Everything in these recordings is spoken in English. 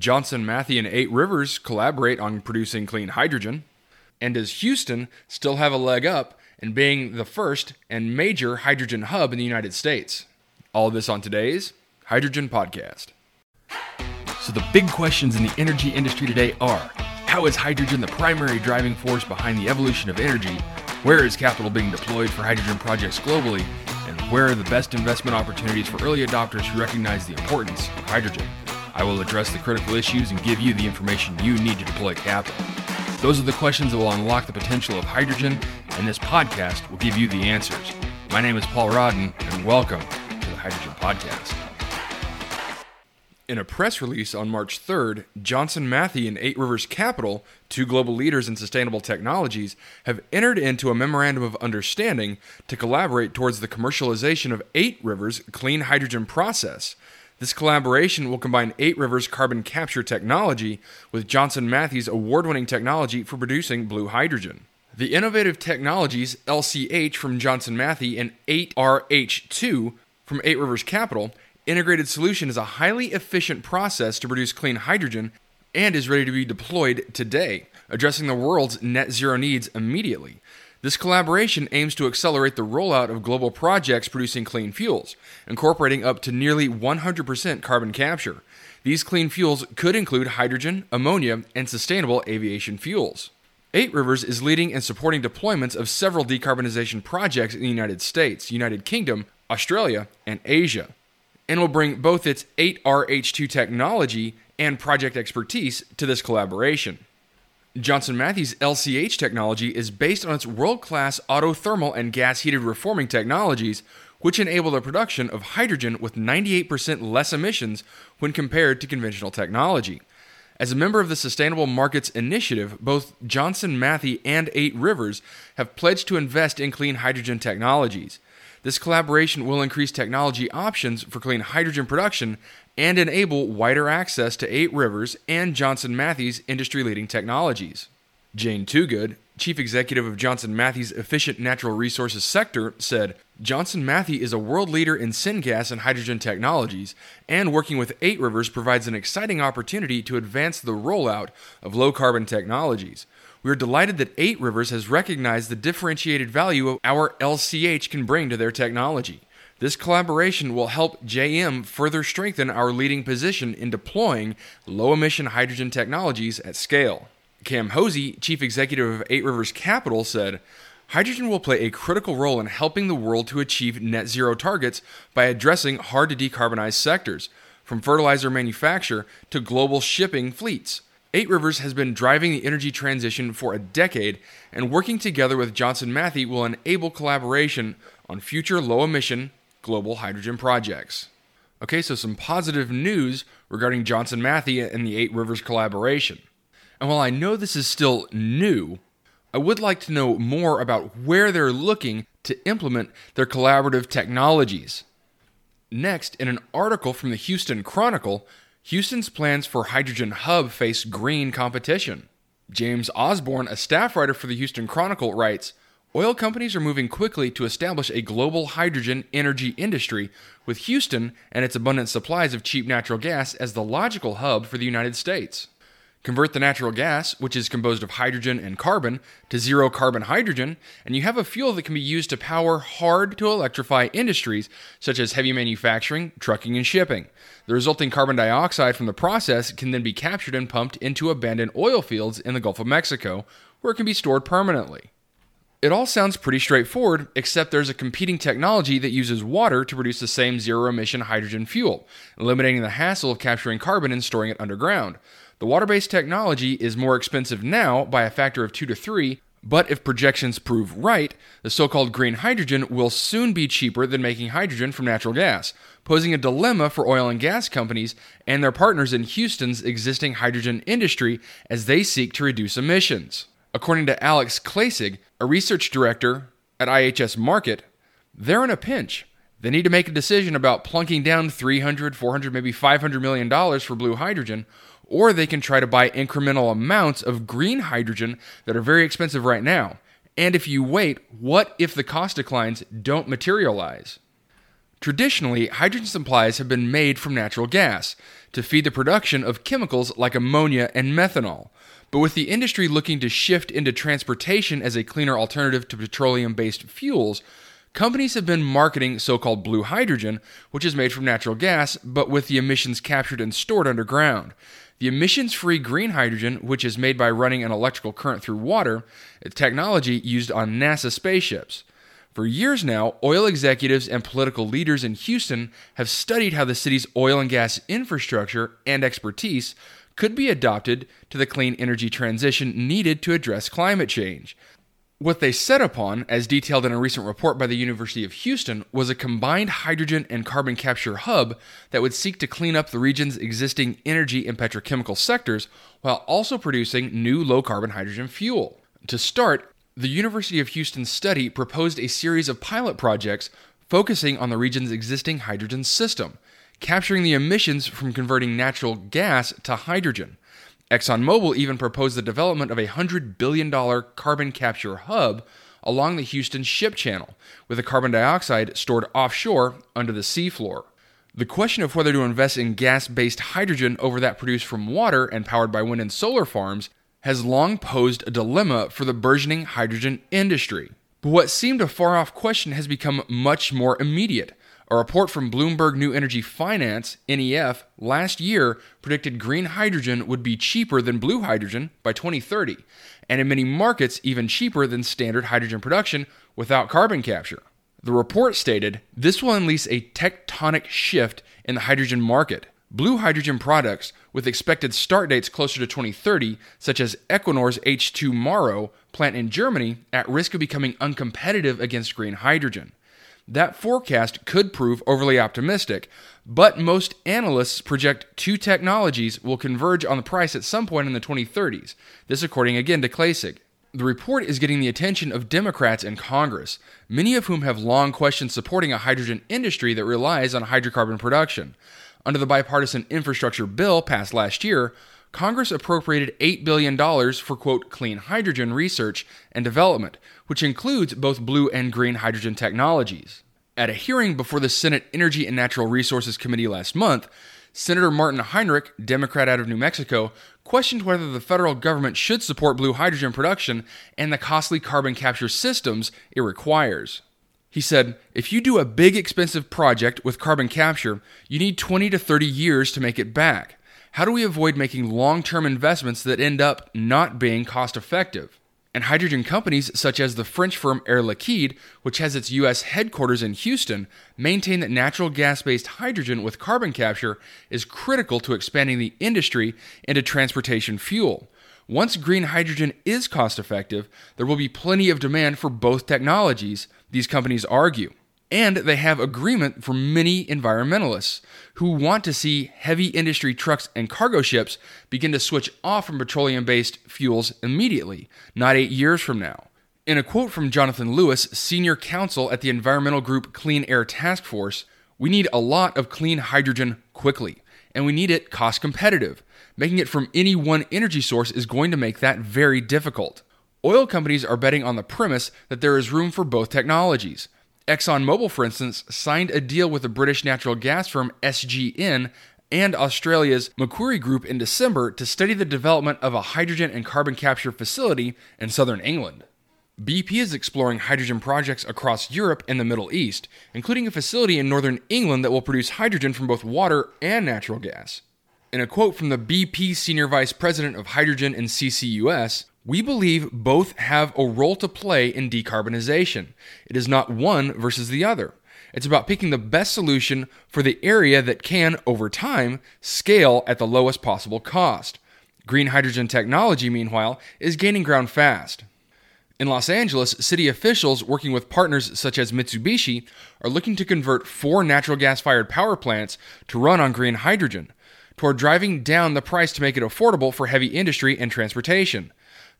Johnson Matthey and Eight Rivers collaborate on producing clean hydrogen? And does Houston still have a leg up in being the first and major hydrogen hub in the United States? All this on today's Hydrogen Podcast. So, the big questions in the energy industry today are how is hydrogen the primary driving force behind the evolution of energy? Where is capital being deployed for hydrogen projects globally? And where are the best investment opportunities for early adopters who recognize the importance of hydrogen? I will address the critical issues and give you the information you need to deploy capital. Those are the questions that will unlock the potential of hydrogen, and this podcast will give you the answers. My name is Paul Rodden, and welcome to the Hydrogen Podcast. In a press release on March 3rd, Johnson Matthey and Eight Rivers Capital, two global leaders in sustainable technologies, have entered into a memorandum of understanding to collaborate towards the commercialization of Eight Rivers' clean hydrogen process. This collaboration will combine Eight Rivers carbon capture technology with Johnson Matthey's award winning technology for producing blue hydrogen. The innovative technologies LCH from Johnson Matthey and 8RH2 from Eight Rivers Capital integrated solution is a highly efficient process to produce clean hydrogen and is ready to be deployed today, addressing the world's net zero needs immediately. This collaboration aims to accelerate the rollout of global projects producing clean fuels, incorporating up to nearly 100% carbon capture. These clean fuels could include hydrogen, ammonia, and sustainable aviation fuels. Eight Rivers is leading and supporting deployments of several decarbonization projects in the United States, United Kingdom, Australia, and Asia and will bring both its 8RH2 technology and project expertise to this collaboration. Johnson Matthey's LCH technology is based on its world class autothermal and gas heated reforming technologies, which enable the production of hydrogen with 98% less emissions when compared to conventional technology. As a member of the Sustainable Markets Initiative, both Johnson Matthey and Eight Rivers have pledged to invest in clean hydrogen technologies. This collaboration will increase technology options for clean hydrogen production and enable wider access to Eight Rivers and Johnson Matthey's industry leading technologies. Jane Toogood, chief executive of Johnson Matthey's efficient natural resources sector, said Johnson Matthey is a world leader in syngas and hydrogen technologies, and working with Eight Rivers provides an exciting opportunity to advance the rollout of low carbon technologies. We are delighted that Eight Rivers has recognized the differentiated value our LCH can bring to their technology. This collaboration will help JM further strengthen our leading position in deploying low emission hydrogen technologies at scale. Cam Hosie, chief executive of Eight Rivers Capital, said, Hydrogen will play a critical role in helping the world to achieve net zero targets by addressing hard to decarbonize sectors, from fertilizer manufacture to global shipping fleets. Eight Rivers has been driving the energy transition for a decade, and working together with Johnson Matthey will enable collaboration on future low emission global hydrogen projects. Okay, so some positive news regarding Johnson Matthey and the Eight Rivers collaboration. And while I know this is still new, I would like to know more about where they're looking to implement their collaborative technologies. Next, in an article from the Houston Chronicle, Houston's plans for Hydrogen Hub face green competition. James Osborne, a staff writer for the Houston Chronicle, writes Oil companies are moving quickly to establish a global hydrogen energy industry, with Houston and its abundant supplies of cheap natural gas as the logical hub for the United States. Convert the natural gas, which is composed of hydrogen and carbon, to zero carbon hydrogen, and you have a fuel that can be used to power hard to electrify industries such as heavy manufacturing, trucking, and shipping. The resulting carbon dioxide from the process can then be captured and pumped into abandoned oil fields in the Gulf of Mexico, where it can be stored permanently. It all sounds pretty straightforward, except there's a competing technology that uses water to produce the same zero emission hydrogen fuel, eliminating the hassle of capturing carbon and storing it underground. The water based technology is more expensive now by a factor of 2 to 3, but if projections prove right, the so called green hydrogen will soon be cheaper than making hydrogen from natural gas, posing a dilemma for oil and gas companies and their partners in Houston's existing hydrogen industry as they seek to reduce emissions. According to Alex Klaessig, a research director at IHS Markit, they're in a pinch. They need to make a decision about plunking down 300, 400, maybe 500 million dollars for blue hydrogen or they can try to buy incremental amounts of green hydrogen that are very expensive right now. And if you wait, what if the cost declines don't materialize? Traditionally, hydrogen supplies have been made from natural gas. to feed the production of chemicals like ammonia and methanol. But with the industry looking to shift into transportation as a cleaner alternative to petroleum based fuels, companies have been marketing so called blue hydrogen, which is made from natural gas but with the emissions captured and stored underground. The emissions free green hydrogen, which is made by running an electrical current through water, is technology used on NASA spaceships. For years now, oil executives and political leaders in Houston have studied how the city's oil and gas infrastructure and expertise could be adopted to the clean energy transition needed to address climate change. What they set upon, as detailed in a recent report by the University of Houston, was a combined hydrogen and carbon capture hub that would seek to clean up the region's existing energy and petrochemical sectors while also producing new low carbon hydrogen fuel. To start, the University of Houston study proposed a series of pilot projects focusing on the region's existing hydrogen system, capturing the emissions from converting natural gas to hydrogen. ExxonMobil even proposed the development of a $100 billion carbon capture hub along the Houston Ship Channel, with the carbon dioxide stored offshore under the seafloor. The question of whether to invest in gas based hydrogen over that produced from water and powered by wind and solar farms has long posed a dilemma for the burgeoning hydrogen industry. But what seemed a far off question has become much more immediate. A report from Bloomberg New Energy Finance, NEF, last year predicted green hydrogen would be cheaper than blue hydrogen by 2030, and in many markets, even cheaper than standard hydrogen production without carbon capture. The report stated this will unleash a tectonic shift in the hydrogen market. Blue hydrogen products with expected start dates closer to 2030, such as Equinor's H2 Morrow plant in Germany, at risk of becoming uncompetitive against green hydrogen. That forecast could prove overly optimistic, but most analysts project two technologies will converge on the price at some point in the 2030s. This, according again to Klaessig. The report is getting the attention of Democrats in Congress, many of whom have long questioned supporting a hydrogen industry that relies on hydrocarbon production. Under the bipartisan infrastructure bill passed last year, Congress appropriated $8 billion for, quote, clean hydrogen research and development, which includes both blue and green hydrogen technologies. At a hearing before the Senate Energy and Natural Resources Committee last month, Senator Martin Heinrich, Democrat out of New Mexico, questioned whether the federal government should support blue hydrogen production and the costly carbon capture systems it requires. He said, if you do a big expensive project with carbon capture, you need 20 to 30 years to make it back. How do we avoid making long term investments that end up not being cost effective? And hydrogen companies such as the French firm Air Liquide, which has its U.S. headquarters in Houston, maintain that natural gas based hydrogen with carbon capture is critical to expanding the industry into transportation fuel. Once green hydrogen is cost effective, there will be plenty of demand for both technologies, these companies argue. And they have agreement from many environmentalists who want to see heavy industry trucks and cargo ships begin to switch off from petroleum based fuels immediately, not eight years from now. In a quote from Jonathan Lewis, senior counsel at the environmental group Clean Air Task Force, we need a lot of clean hydrogen quickly, and we need it cost competitive. Making it from any one energy source is going to make that very difficult. Oil companies are betting on the premise that there is room for both technologies. ExxonMobil, for instance, signed a deal with the British natural gas firm SGN and Australia's Macquarie Group in December to study the development of a hydrogen and carbon capture facility in southern England. BP is exploring hydrogen projects across Europe and the Middle East, including a facility in northern England that will produce hydrogen from both water and natural gas. In a quote from the BP Senior Vice President of Hydrogen and CCUS, we believe both have a role to play in decarbonization. It is not one versus the other. It's about picking the best solution for the area that can, over time, scale at the lowest possible cost. Green hydrogen technology, meanwhile, is gaining ground fast. In Los Angeles, city officials working with partners such as Mitsubishi are looking to convert four natural gas fired power plants to run on green hydrogen toward driving down the price to make it affordable for heavy industry and transportation.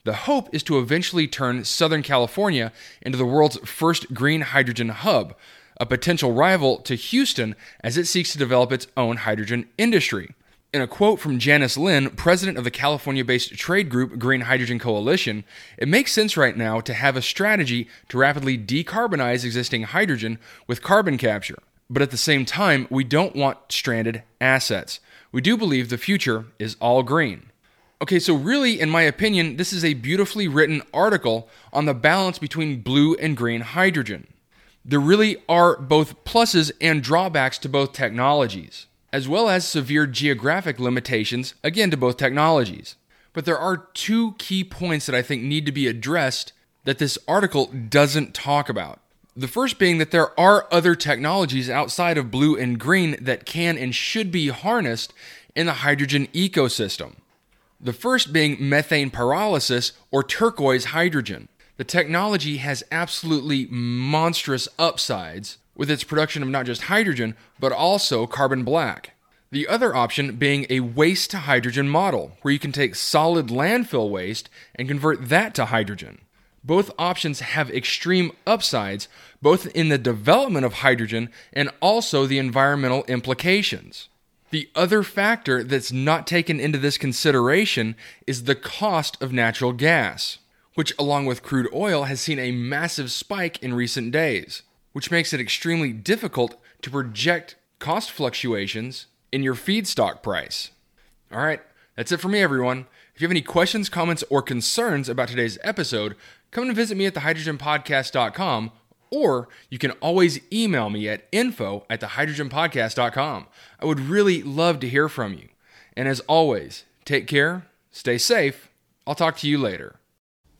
The hope is to eventually turn Southern California into the world's first green hydrogen hub, a potential rival to Houston as it seeks to develop its own hydrogen industry. In a quote from Janice Lin, president of the California based trade group Green Hydrogen Coalition, it makes sense right now to have a strategy to rapidly decarbonize existing hydrogen with carbon capture. But at the same time, we don't want stranded assets. we do believe the future is all green. Okay, so really, in my opinion, this is a beautifully written article on the balance between blue and green hydrogen. There really are both pluses and drawbacks to both technologies, as well as severe geographic limitations, again, to both technologies. But there are two key points that I think need to be addressed that this article doesn't talk about. The first being that there are other technologies outside of blue and green that can and should be harnessed in the hydrogen ecosystem. The first being methane pyrolysis or turquoise hydrogen. The technology has absolutely monstrous upsides with its production of not just hydrogen, but also carbon black. The other option being a waste to hydrogen model, where you can take solid landfill waste and convert that to hydrogen. Both options have extreme upsides, both in the development of hydrogen and also the environmental implications. The other factor that's not taken into this consideration is the cost of natural gas, which, along with crude oil, has seen a massive spike in recent days, which makes it extremely difficult to project cost fluctuations in your feedstock price. All right, that's it for me, everyone. If you have any questions, comments, or concerns about today's episode, come and visit me at thehydrogenpodcast.com or you can always email me at info at thehydrogenpodcast.com. I would really love to hear from you. And as always, take care, stay safe. I'll talk to you later.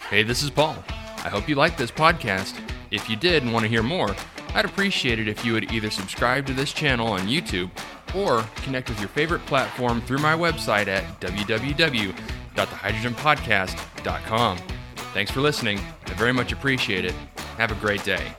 Hey, this is Paul. I hope you liked this podcast. If you did and want to hear more, I'd appreciate it if you would either subscribe to this channel on YouTube or connect with your favorite platform through my website at www.thehydrogenpodcast.com. Thanks for listening. I very much appreciate it. Have a great day.